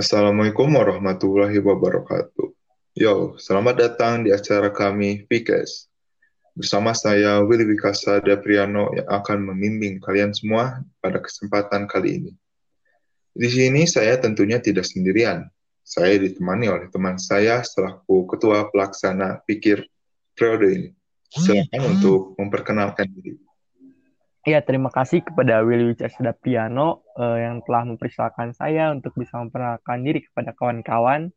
Assalamualaikum warahmatullahi wabarakatuh. Yo, selamat datang di acara kami Vikes. Bersama saya Willy Wikasa Dapriano yang akan membimbing kalian semua pada kesempatan kali ini. Di sini saya tentunya tidak sendirian. Saya ditemani oleh teman saya selaku ketua pelaksana pikir periode ini. Silakan untuk memperkenalkan diri. Ya, terima kasih kepada Willy Wicak Sedapiano uh, yang telah mempersilahkan saya untuk bisa memperkenalkan diri kepada kawan-kawan.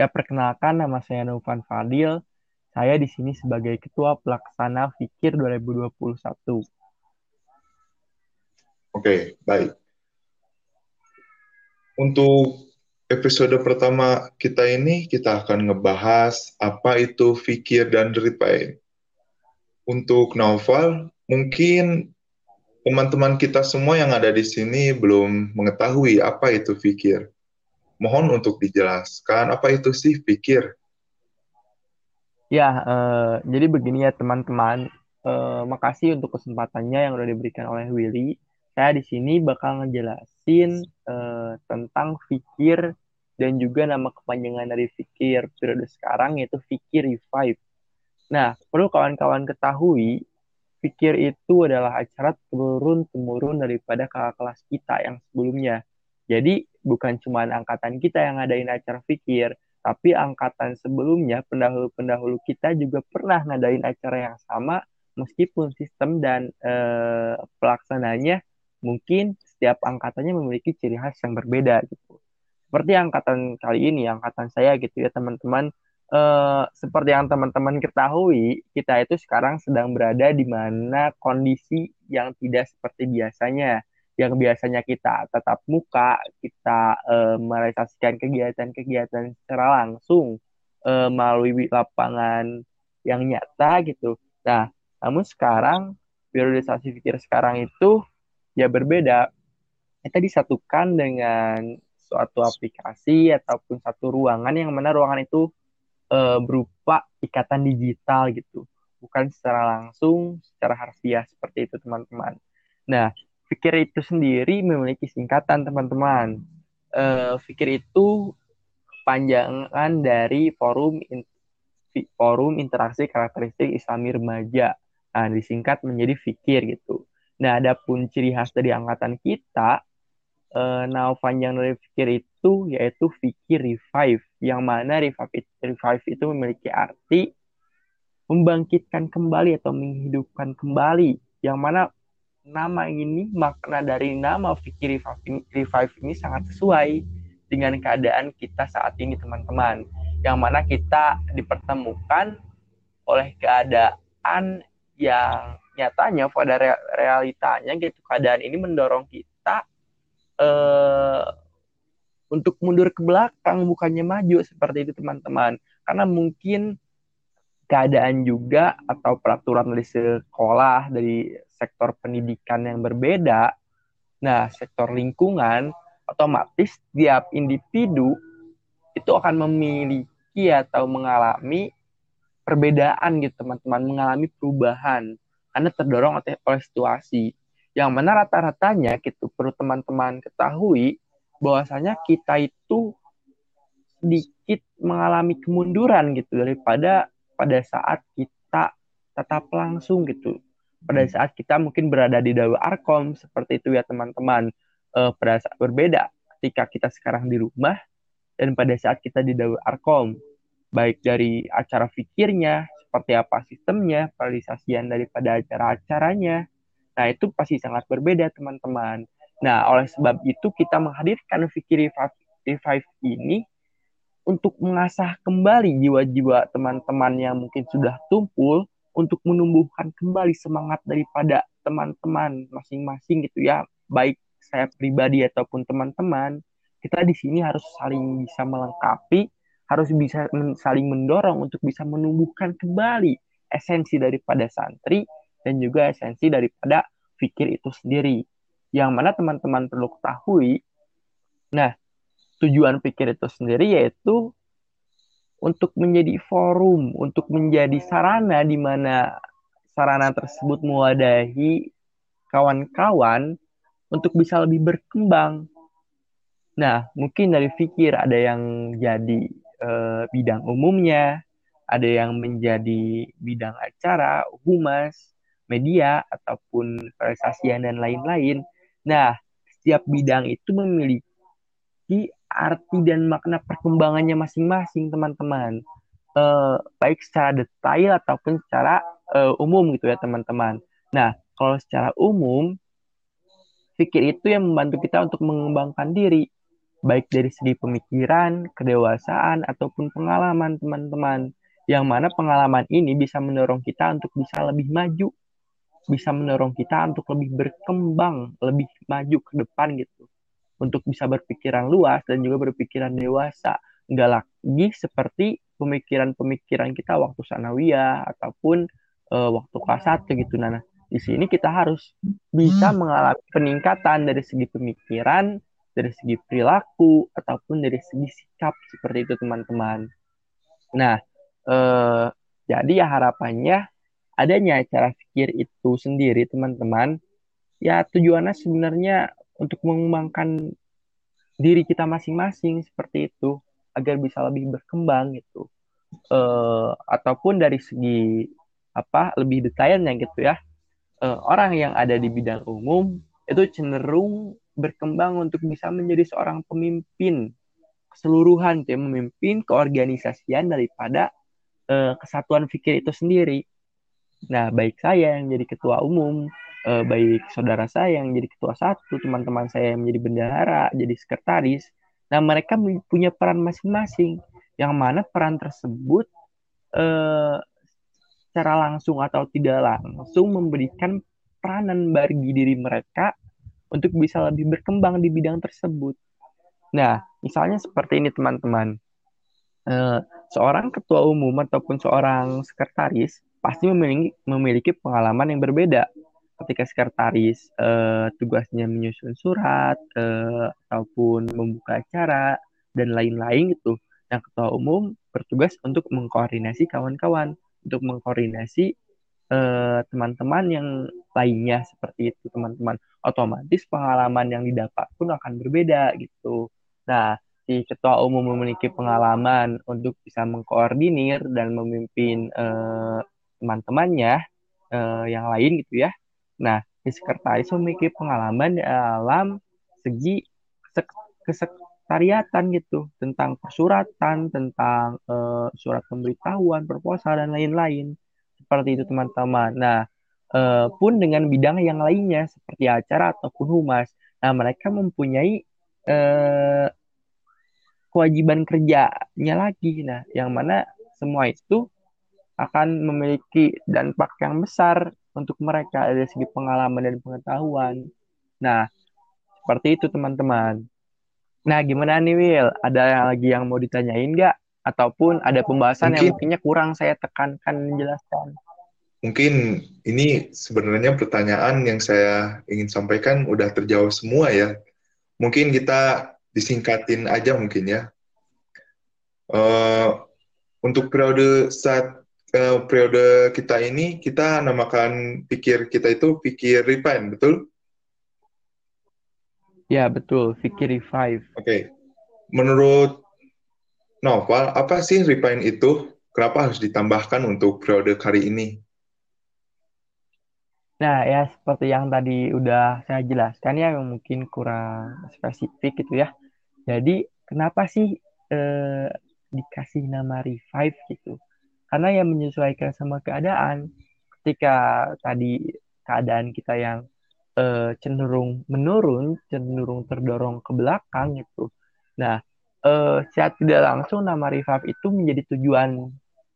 Ya, perkenalkan nama saya Nufan Fadil. Saya di sini sebagai Ketua Pelaksana Fikir 2021. Oke, baik. Untuk episode pertama kita ini, kita akan ngebahas apa itu fikir dan repair. Untuk novel, mungkin teman-teman kita semua yang ada di sini belum mengetahui apa itu fikir. Mohon untuk dijelaskan apa itu sih fikir. Ya, uh, jadi begini ya teman-teman. Uh, makasih untuk kesempatannya yang sudah diberikan oleh Willy. Saya di sini bakal ngejelasin uh, tentang fikir dan juga nama kepanjangan dari fikir periode sekarang yaitu fikir revive. Nah, perlu kawan-kawan ketahui Pikir itu adalah acara turun-temurun daripada kakak kelas kita yang sebelumnya. Jadi bukan cuma angkatan kita yang ngadain acara pikir, tapi angkatan sebelumnya, pendahulu-pendahulu kita juga pernah ngadain acara yang sama, meskipun sistem dan e, pelaksananya mungkin setiap angkatannya memiliki ciri khas yang berbeda gitu. Seperti angkatan kali ini, angkatan saya gitu ya teman-teman, uh, seperti yang teman-teman ketahui, kita itu sekarang sedang berada di mana kondisi yang tidak seperti biasanya. Yang biasanya kita tetap muka, kita uh, merealisasikan kegiatan-kegiatan secara langsung uh, melalui lapangan yang nyata gitu. Nah, namun sekarang periodisasi pikir sekarang itu ya berbeda. Kita disatukan dengan suatu aplikasi ataupun satu ruangan yang mana ruangan itu uh, berupa ikatan digital gitu, bukan secara langsung, secara harfiah seperti itu teman-teman. Nah, fikir itu sendiri memiliki singkatan teman-teman. Uh, fikir itu panjangan dari forum in, forum interaksi karakteristik Islami remaja. Nah, disingkat menjadi fikir gitu. Nah, adapun ciri khas dari angkatan kita, uh, nama panjang dari fikir itu yaitu fikir revive yang mana revive, revive itu memiliki arti membangkitkan kembali atau menghidupkan kembali. Yang mana nama ini makna dari nama fikir revive ini, revive ini sangat sesuai dengan keadaan kita saat ini teman-teman. Yang mana kita dipertemukan oleh keadaan yang nyatanya pada realitanya gitu keadaan ini mendorong kita uh, untuk mundur ke belakang bukannya maju seperti itu teman-teman. Karena mungkin keadaan juga atau peraturan dari sekolah dari sektor pendidikan yang berbeda nah sektor lingkungan otomatis tiap individu itu akan memiliki atau mengalami perbedaan gitu teman-teman mengalami perubahan. Karena terdorong oleh situasi yang mana rata-ratanya gitu perlu teman-teman ketahui bahwasanya kita itu sedikit mengalami kemunduran gitu daripada pada saat kita tetap langsung gitu. Pada hmm. saat kita mungkin berada di dawa arkom seperti itu ya teman-teman. E, pada saat berbeda ketika kita sekarang di rumah dan pada saat kita di dawa arkom. Baik dari acara fikirnya seperti apa sistemnya realisasian daripada acara-acaranya Nah, itu pasti sangat berbeda, teman-teman. Nah, oleh sebab itu kita menghadirkan fikir revive ini untuk mengasah kembali jiwa-jiwa teman-teman yang mungkin sudah tumpul untuk menumbuhkan kembali semangat daripada teman-teman masing-masing gitu ya, baik saya pribadi ataupun teman-teman. Kita di sini harus saling bisa melengkapi, harus bisa saling mendorong untuk bisa menumbuhkan kembali esensi daripada santri dan juga esensi daripada fikir itu sendiri. Yang mana teman-teman perlu ketahui, nah tujuan pikir itu sendiri yaitu untuk menjadi forum, untuk menjadi sarana di mana sarana tersebut mewadahi kawan-kawan untuk bisa lebih berkembang. Nah, mungkin dari fikir ada yang jadi uh, bidang umumnya, ada yang menjadi bidang acara, humas, media, ataupun presasian dan lain-lain. Nah, setiap bidang itu memiliki arti dan makna perkembangannya masing-masing, teman-teman. Uh, baik secara detail ataupun secara uh, umum gitu ya, teman-teman. Nah, kalau secara umum, pikir itu yang membantu kita untuk mengembangkan diri, baik dari segi pemikiran, kedewasaan, ataupun pengalaman teman-teman. Yang mana pengalaman ini bisa mendorong kita untuk bisa lebih maju, bisa mendorong kita untuk lebih berkembang, lebih maju ke depan gitu. Untuk bisa berpikiran luas dan juga berpikiran dewasa. Enggak lagi seperti pemikiran-pemikiran kita waktu sanawiyah ataupun uh, waktu kelas 1 gitu. Nah, di sini kita harus bisa hmm. mengalami peningkatan dari segi pemikiran, dari segi perilaku, ataupun dari segi sikap seperti itu teman-teman. Nah, eh, jadi ya harapannya adanya cara pikir itu sendiri teman-teman, ya tujuannya sebenarnya untuk mengembangkan diri kita masing-masing seperti itu agar bisa lebih berkembang gitu. Eh, ataupun dari segi apa lebih detailnya gitu ya uh, orang yang ada di bidang umum itu cenderung berkembang untuk bisa menjadi seorang pemimpin keseluruhan, ya, memimpin keorganisasian daripada uh, kesatuan pikir itu sendiri. Nah, baik saya yang jadi ketua umum, uh, baik saudara saya yang jadi ketua satu, teman-teman saya yang menjadi bendahara, jadi sekretaris. Nah, mereka punya peran masing-masing, yang mana peran tersebut uh, secara langsung atau tidak langsung memberikan peranan bagi diri mereka untuk bisa lebih berkembang di bidang tersebut. Nah, misalnya seperti ini teman-teman. Uh, seorang ketua umum ataupun seorang sekretaris pasti memiliki, memiliki pengalaman yang berbeda. Ketika sekretaris uh, tugasnya menyusun surat uh, ataupun membuka acara dan lain-lain itu. Yang ketua umum bertugas untuk mengkoordinasi kawan-kawan untuk mengkoordinasi eh, teman-teman yang lainnya seperti itu teman-teman otomatis pengalaman yang didapat pun akan berbeda gitu nah si ketua umum memiliki pengalaman untuk bisa mengkoordinir dan memimpin uh, teman-temannya uh, yang lain gitu ya nah sekretaris memiliki pengalaman dalam segi kesek tariatan gitu tentang persuratan, tentang uh, surat pemberitahuan, proposal dan lain-lain. Seperti itu teman-teman. Nah, uh, pun dengan bidang yang lainnya seperti acara ataupun humas. Nah, mereka mempunyai uh, kewajiban kerjanya lagi. Nah, yang mana semua itu akan memiliki dampak yang besar untuk mereka dari segi pengalaman dan pengetahuan. Nah, seperti itu teman-teman. Nah, gimana nih Will? Ada lagi yang mau ditanyain nggak? Ataupun ada pembahasan mungkin, yang mungkinnya kurang saya tekankan menjelaskan? Mungkin ini sebenarnya pertanyaan yang saya ingin sampaikan udah terjawab semua ya. Mungkin kita disingkatin aja mungkin ya. Uh, untuk periode saat uh, periode kita ini kita namakan pikir kita itu pikir refine, betul? Ya, betul. Fikir Revive. Oke. Okay. Menurut Novel, apa sih Refine itu? Kenapa harus ditambahkan untuk periode kali ini? Nah, ya seperti yang tadi udah saya jelaskan ya, mungkin kurang spesifik gitu ya. Jadi, kenapa sih eh, dikasih nama Revive gitu? Karena yang menyesuaikan sama keadaan. Ketika tadi keadaan kita yang uh, cenderung menurun, cenderung terdorong ke belakang itu. Nah, uh, tidak langsung nama Revive itu menjadi tujuan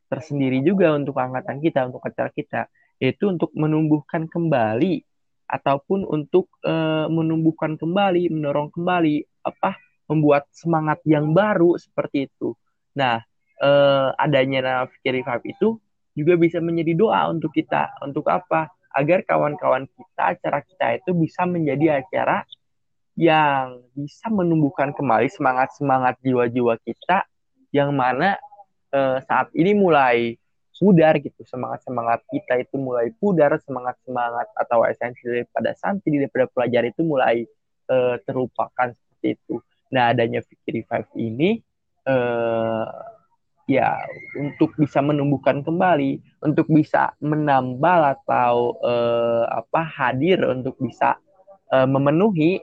tersendiri juga untuk angkatan kita, untuk acara kita, yaitu untuk menumbuhkan kembali ataupun untuk uh, menumbuhkan kembali, mendorong kembali apa membuat semangat yang baru seperti itu. Nah, uh, adanya nama Fikir Revive itu juga bisa menjadi doa untuk kita. Untuk apa? agar kawan-kawan kita, acara kita itu bisa menjadi acara yang bisa menumbuhkan kembali semangat-semangat jiwa-jiwa kita yang mana eh, saat ini mulai pudar gitu semangat-semangat kita itu mulai pudar semangat-semangat atau esensi daripada santri daripada pelajar itu mulai eh, terlupakan seperti itu Nah, adanya Fikir Revive ini uh, ya untuk bisa menumbuhkan kembali, untuk bisa menambal atau uh, apa hadir untuk bisa uh, memenuhi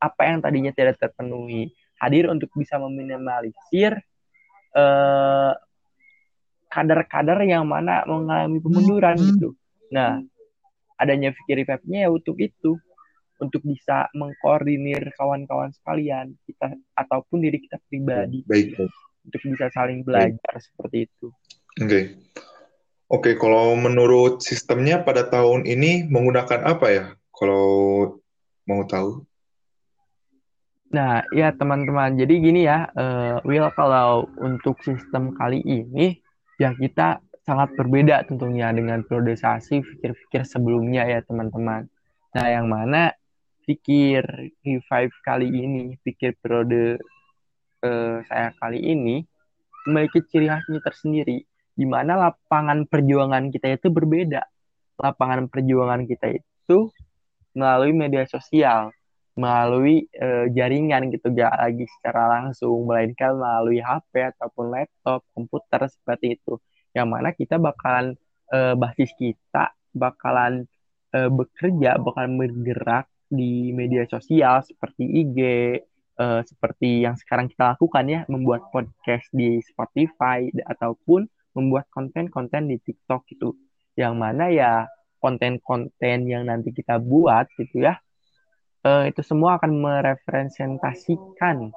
apa yang tadinya tidak terpenuhi, hadir untuk bisa meminimalisir kadar kadar-kadar yang mana mengalami pemunduran gitu. Nah, adanya fikir revive-nya ya untuk itu, untuk bisa mengkoordinir kawan-kawan sekalian kita ataupun diri kita pribadi. Baik. baik untuk bisa saling belajar Baik. seperti itu. Oke. Okay. Oke, okay, kalau menurut sistemnya pada tahun ini menggunakan apa ya? Kalau mau tahu? Nah, ya teman-teman. Jadi gini ya, uh, Will kalau untuk sistem kali ini ya kita sangat berbeda tentunya dengan periodisasi pikir-pikir sebelumnya ya teman-teman. Nah, yang mana pikir revive kali ini, pikir periode uh, saya kali ini memiliki ciri khasnya tersendiri di mana lapangan perjuangan kita itu berbeda. Lapangan perjuangan kita itu melalui media sosial, melalui uh, jaringan gitu, gak lagi secara langsung, melainkan melalui HP ataupun laptop, komputer seperti itu. Yang mana kita bakalan uh, basis kita bakalan uh, bekerja, bakalan bergerak di media sosial seperti IG, uh, seperti yang sekarang kita lakukan ya, membuat podcast di Spotify ataupun membuat konten-konten di TikTok itu. Yang mana ya konten-konten yang nanti kita buat gitu ya, uh, itu semua akan merepresentasikan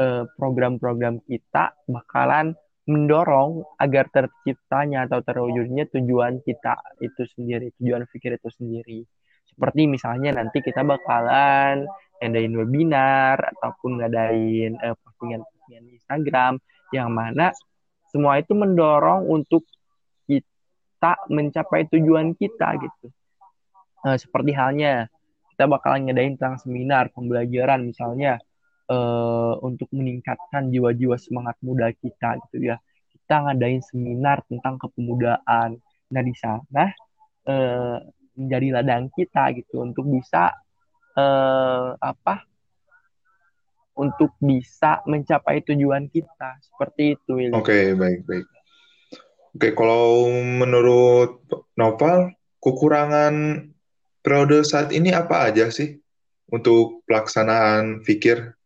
uh, program-program kita bakalan mendorong agar terciptanya atau terwujudnya tujuan kita itu sendiri, tujuan pikir itu sendiri. Seperti misalnya nanti kita bakalan ngadain webinar ataupun ngadain uh, postingan-postingan Instagram yang mana semua itu mendorong untuk kita mencapai tujuan kita gitu. Uh, seperti halnya kita bakalan ngadain tentang seminar pembelajaran misalnya uh, untuk meningkatkan jiwa-jiwa semangat muda kita gitu ya. Kita ngadain seminar tentang kepemudaan. Nah di sana uh, menjadi ladang kita gitu untuk bisa eh, apa untuk bisa mencapai tujuan kita seperti itu. Oke okay, baik baik. Oke okay, kalau menurut Novel kekurangan periode saat ini apa aja sih untuk pelaksanaan fikir?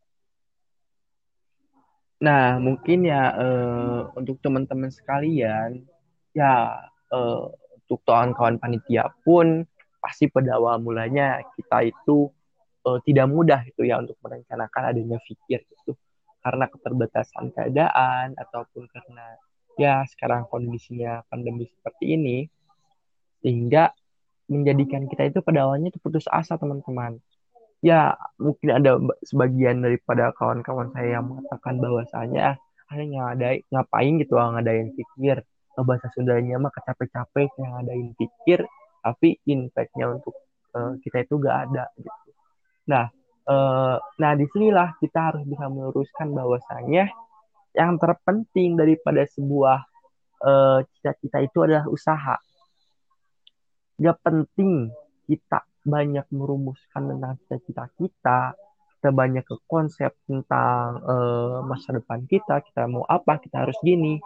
Nah mungkin ya eh, untuk teman-teman sekalian ya eh, untuk kawan-kawan panitia pun pasti pada awal mulanya kita itu uh, tidak mudah itu ya untuk merencanakan adanya fikir itu. Karena keterbatasan keadaan ataupun karena ya sekarang kondisinya pandemi seperti ini sehingga menjadikan kita itu pada awalnya itu putus asa teman-teman. Ya mungkin ada sebagian daripada kawan-kawan saya yang mengatakan bahwasanya ada ngapain gitu ngadain pikir? Bahasa Sundanya mah kecapek-capek yang ngadain pikir tapi impactnya untuk uh, kita itu gak ada gitu Nah, eh, nah di sinilah kita harus bisa meluruskan bahwasanya yang terpenting daripada sebuah eh, cita-cita itu adalah usaha. Gak penting kita banyak merumuskan tentang cita-cita kita, kita banyak ke konsep tentang uh, masa depan kita, kita mau apa, kita harus gini.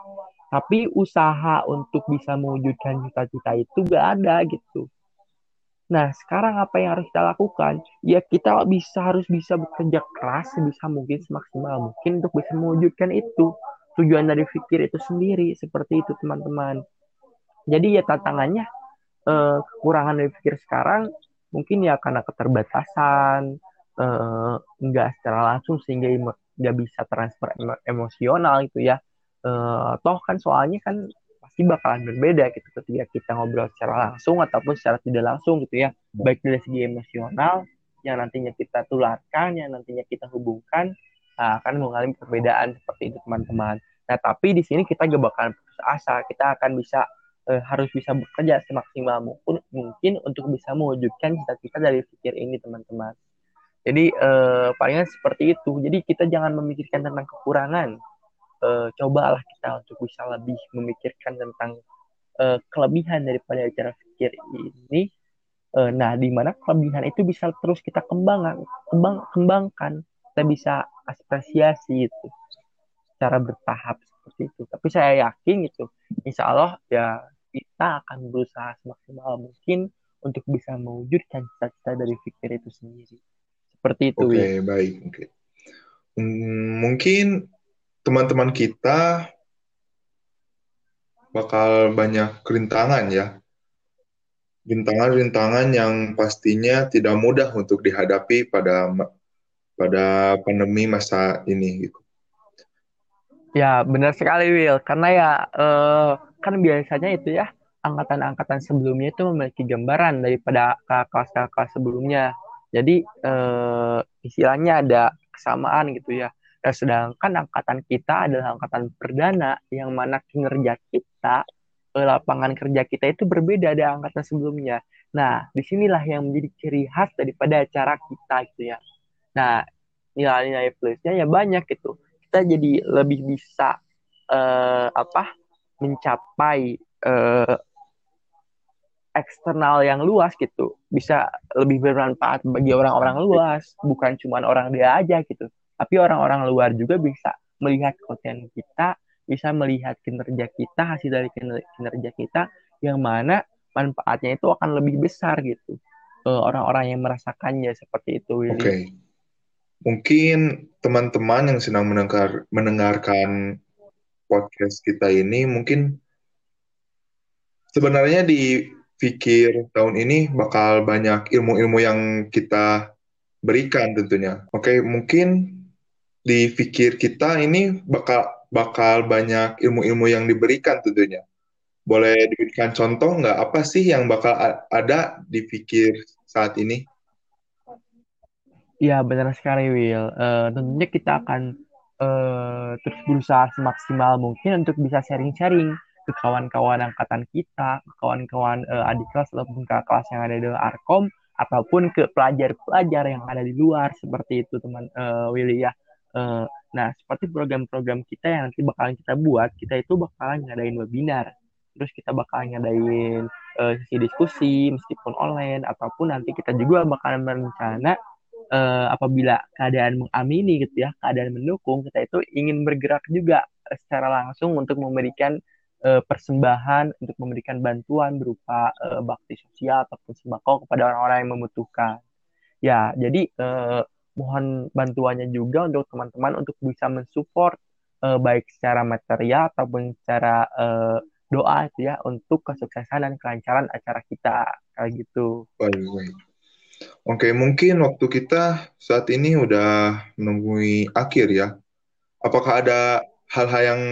Tapi usaha untuk bisa mewujudkan cita-cita itu gak ada gitu. Nah, sekarang apa yang harus kita lakukan? Ya kita bisa harus bisa bekerja keras sebisa mungkin semaksimal mungkin untuk bisa mewujudkan itu. Tujuan dari pikir itu sendiri seperti itu teman-teman. Jadi ya tantangannya eh, kekurangan dari pikir sekarang mungkin ya karena keterbatasan eh, secara langsung sehingga nggak bisa transfer emosional itu ya. Eh, toh kan soalnya kan pasti bakalan berbeda gitu ketika kita ngobrol secara langsung ataupun secara tidak langsung gitu ya. Hmm. baik dari segi emosional yang nantinya kita tularkan yang nantinya kita hubungkan nah, akan mengalami perbedaan seperti itu teman-teman. Nah tapi di sini kita gak bakalan putus asa. Kita akan bisa eh, harus bisa bekerja semaksimal mungkin mungkin untuk bisa mewujudkan cita-cita dari pikir ini teman-teman. Jadi eh, palingan seperti itu. Jadi kita jangan memikirkan tentang kekurangan uh, cobalah kita untuk bisa lebih memikirkan tentang uh, kelebihan daripada cara pikir ini. Uh, nah, di mana kelebihan itu bisa terus kita kembangkan, kembang, kembangkan. Kita bisa apresiasi itu cara bertahap seperti itu tapi saya yakin gitu insya Allah ya kita akan berusaha semaksimal mungkin untuk bisa mewujudkan cita-cita dari pikir itu sendiri seperti itu oke okay, baik oke okay. Hmm, mungkin teman-teman kita bakal banyak kerintangan ya rintangan-rintangan yang pastinya tidak mudah untuk dihadapi pada pada pandemi masa ini gitu. Ya, benar sekali Will. Karena ya eh, kan biasanya itu ya angkatan-angkatan sebelumnya itu memiliki gambaran daripada kelas-kelas sebelumnya. Jadi eh, istilahnya ada kesamaan gitu ya. Nah, sedangkan angkatan kita adalah angkatan perdana yang mana kinerja kita lapangan kerja kita itu berbeda dari angkatan sebelumnya. Nah, di sinilah yang menjadi ciri khas daripada acara kita gitu ya. Nah, nilai-nilai plusnya ya banyak gitu. Kita jadi lebih bisa uh, apa mencapai uh, eksternal yang luas gitu. Bisa lebih bermanfaat bagi orang-orang luas, bukan cuma orang dia aja gitu. Tapi orang-orang luar juga bisa melihat konten kita bisa melihat kinerja kita, hasil dari kinerja kita, yang mana manfaatnya itu akan lebih besar gitu. Orang-orang yang merasakannya seperti itu. Oke. Okay. Mungkin teman-teman yang sedang mendengar, mendengarkan podcast kita ini mungkin sebenarnya di pikir tahun ini bakal banyak ilmu-ilmu yang kita berikan tentunya. Oke, okay, mungkin di pikir kita ini bakal bakal banyak ilmu-ilmu yang diberikan tentunya. Boleh diberikan contoh nggak apa sih yang bakal ada di pikir saat ini? Iya benar sekali Will. Uh, tentunya kita akan uh, terus berusaha semaksimal mungkin untuk bisa sharing-sharing ke kawan-kawan angkatan kita, ke kawan-kawan uh, adik kelas ataupun ke kelas yang ada di Arkom ataupun ke pelajar-pelajar yang ada di luar seperti itu teman uh, Willy ya. Uh, nah, seperti program-program kita yang nanti bakalan kita buat, kita itu bakalan ngadain webinar. Terus kita bakalan ngadain uh, sesi diskusi meskipun online ataupun nanti kita juga bakalan berencana uh, apabila keadaan mengamini gitu ya, keadaan mendukung, kita itu ingin bergerak juga secara langsung untuk memberikan uh, persembahan, untuk memberikan bantuan berupa uh, bakti sosial ataupun sembako kepada orang-orang yang membutuhkan. Ya, jadi uh, mohon bantuannya juga untuk teman-teman untuk bisa mensupport uh, baik secara material ataupun secara uh, doa itu ya untuk kesuksesan dan kelancaran acara kita kayak gitu. Baik, baik. Oke, mungkin waktu kita saat ini udah menunggu akhir ya. Apakah ada hal-hal yang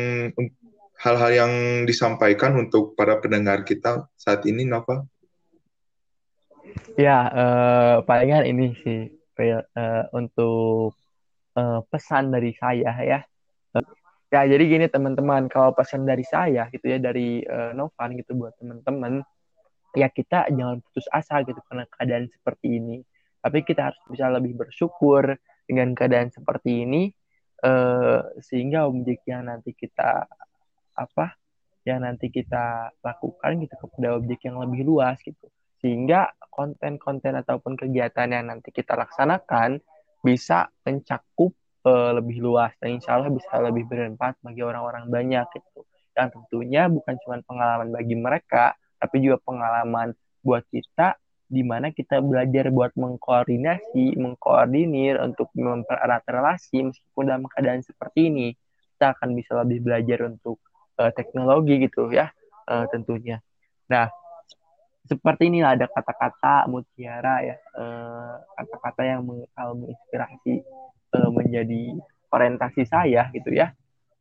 hal-hal yang disampaikan untuk para pendengar kita saat ini, Nova? Ya, uh, palingan ini sih uh, untuk uh, pesan dari saya ya. Uh, ya jadi gini teman-teman, kalau pesan dari saya gitu ya dari uh, Novan gitu buat teman-teman, ya kita jangan putus asa gitu karena keadaan seperti ini. Tapi kita harus bisa lebih bersyukur dengan keadaan seperti ini uh, sehingga objek yang nanti kita apa yang nanti kita lakukan gitu kepada objek yang lebih luas gitu sehingga konten-konten ataupun kegiatan yang nanti kita laksanakan bisa mencakup uh, lebih luas dan insya Allah bisa lebih bermanfaat bagi orang-orang banyak gitu. Dan tentunya bukan cuma pengalaman bagi mereka, tapi juga pengalaman buat kita di mana kita belajar buat mengkoordinasi, mengkoordinir untuk mempererat relasi meskipun dalam keadaan seperti ini kita akan bisa lebih belajar untuk uh, teknologi gitu ya uh, tentunya. Nah, seperti inilah ada kata-kata mutiara ya eh, kata-kata yang menginspirasi uh, menjadi orientasi saya gitu ya.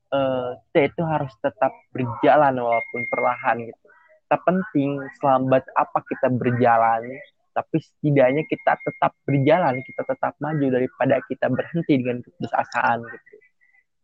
Uh, kita itu harus tetap berjalan walaupun perlahan gitu. Tak penting selambat apa kita berjalan tapi setidaknya kita tetap berjalan kita tetap maju daripada kita berhenti dengan keputusasaan gitu.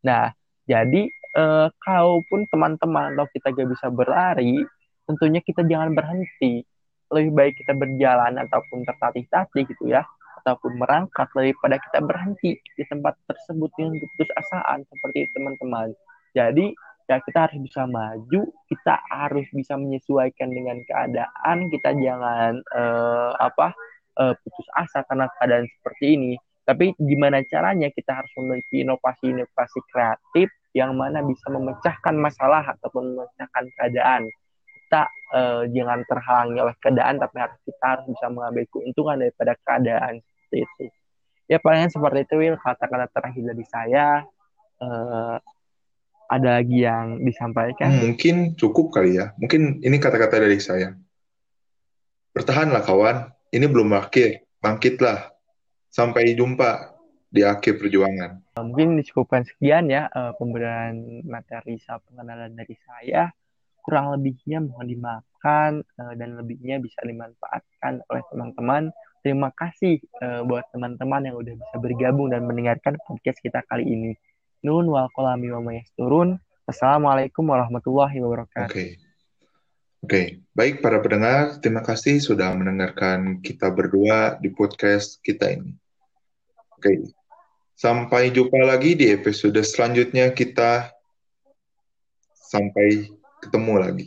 Nah jadi uh, kalaupun teman-teman atau kita gak bisa berlari tentunya kita jangan berhenti lebih baik kita berjalan ataupun tertatih-tatih gitu ya ataupun merangkak daripada kita berhenti di tempat tersebut yang putus asaan seperti teman-teman. Jadi ya kita harus bisa maju, kita harus bisa menyesuaikan dengan keadaan, kita jangan uh, apa uh, putus asa karena keadaan seperti ini. Tapi gimana caranya kita harus memiliki inovasi-inovasi kreatif yang mana bisa memecahkan masalah ataupun memecahkan keadaan. Kita eh, jangan terhalangi oleh keadaan, tapi harus kita harus bisa mengambil keuntungan daripada keadaan seperti itu. Ya paling seperti itu Will kata-kata terakhir dari saya. Eh, ada lagi yang disampaikan? Hmm, mungkin cukup kali ya. Mungkin ini kata-kata dari saya. Bertahanlah kawan, ini belum akhir. Bangkitlah. Sampai jumpa di akhir perjuangan. Mungkin dicukupkan sekian ya uh, pemberian materi pengenalan dari saya. Kurang lebihnya mohon dimaafkan uh, dan lebihnya bisa dimanfaatkan oleh teman-teman. Terima kasih uh, buat teman-teman yang udah bisa bergabung dan mendengarkan podcast kita kali ini. Nun wal kolami wa turun. Assalamualaikum warahmatullahi wabarakatuh. Oke. Okay. Oke, okay. baik para pendengar, terima kasih sudah mendengarkan kita berdua di podcast kita ini. Oke, okay. sampai jumpa lagi di episode selanjutnya kita sampai ketemu lagi.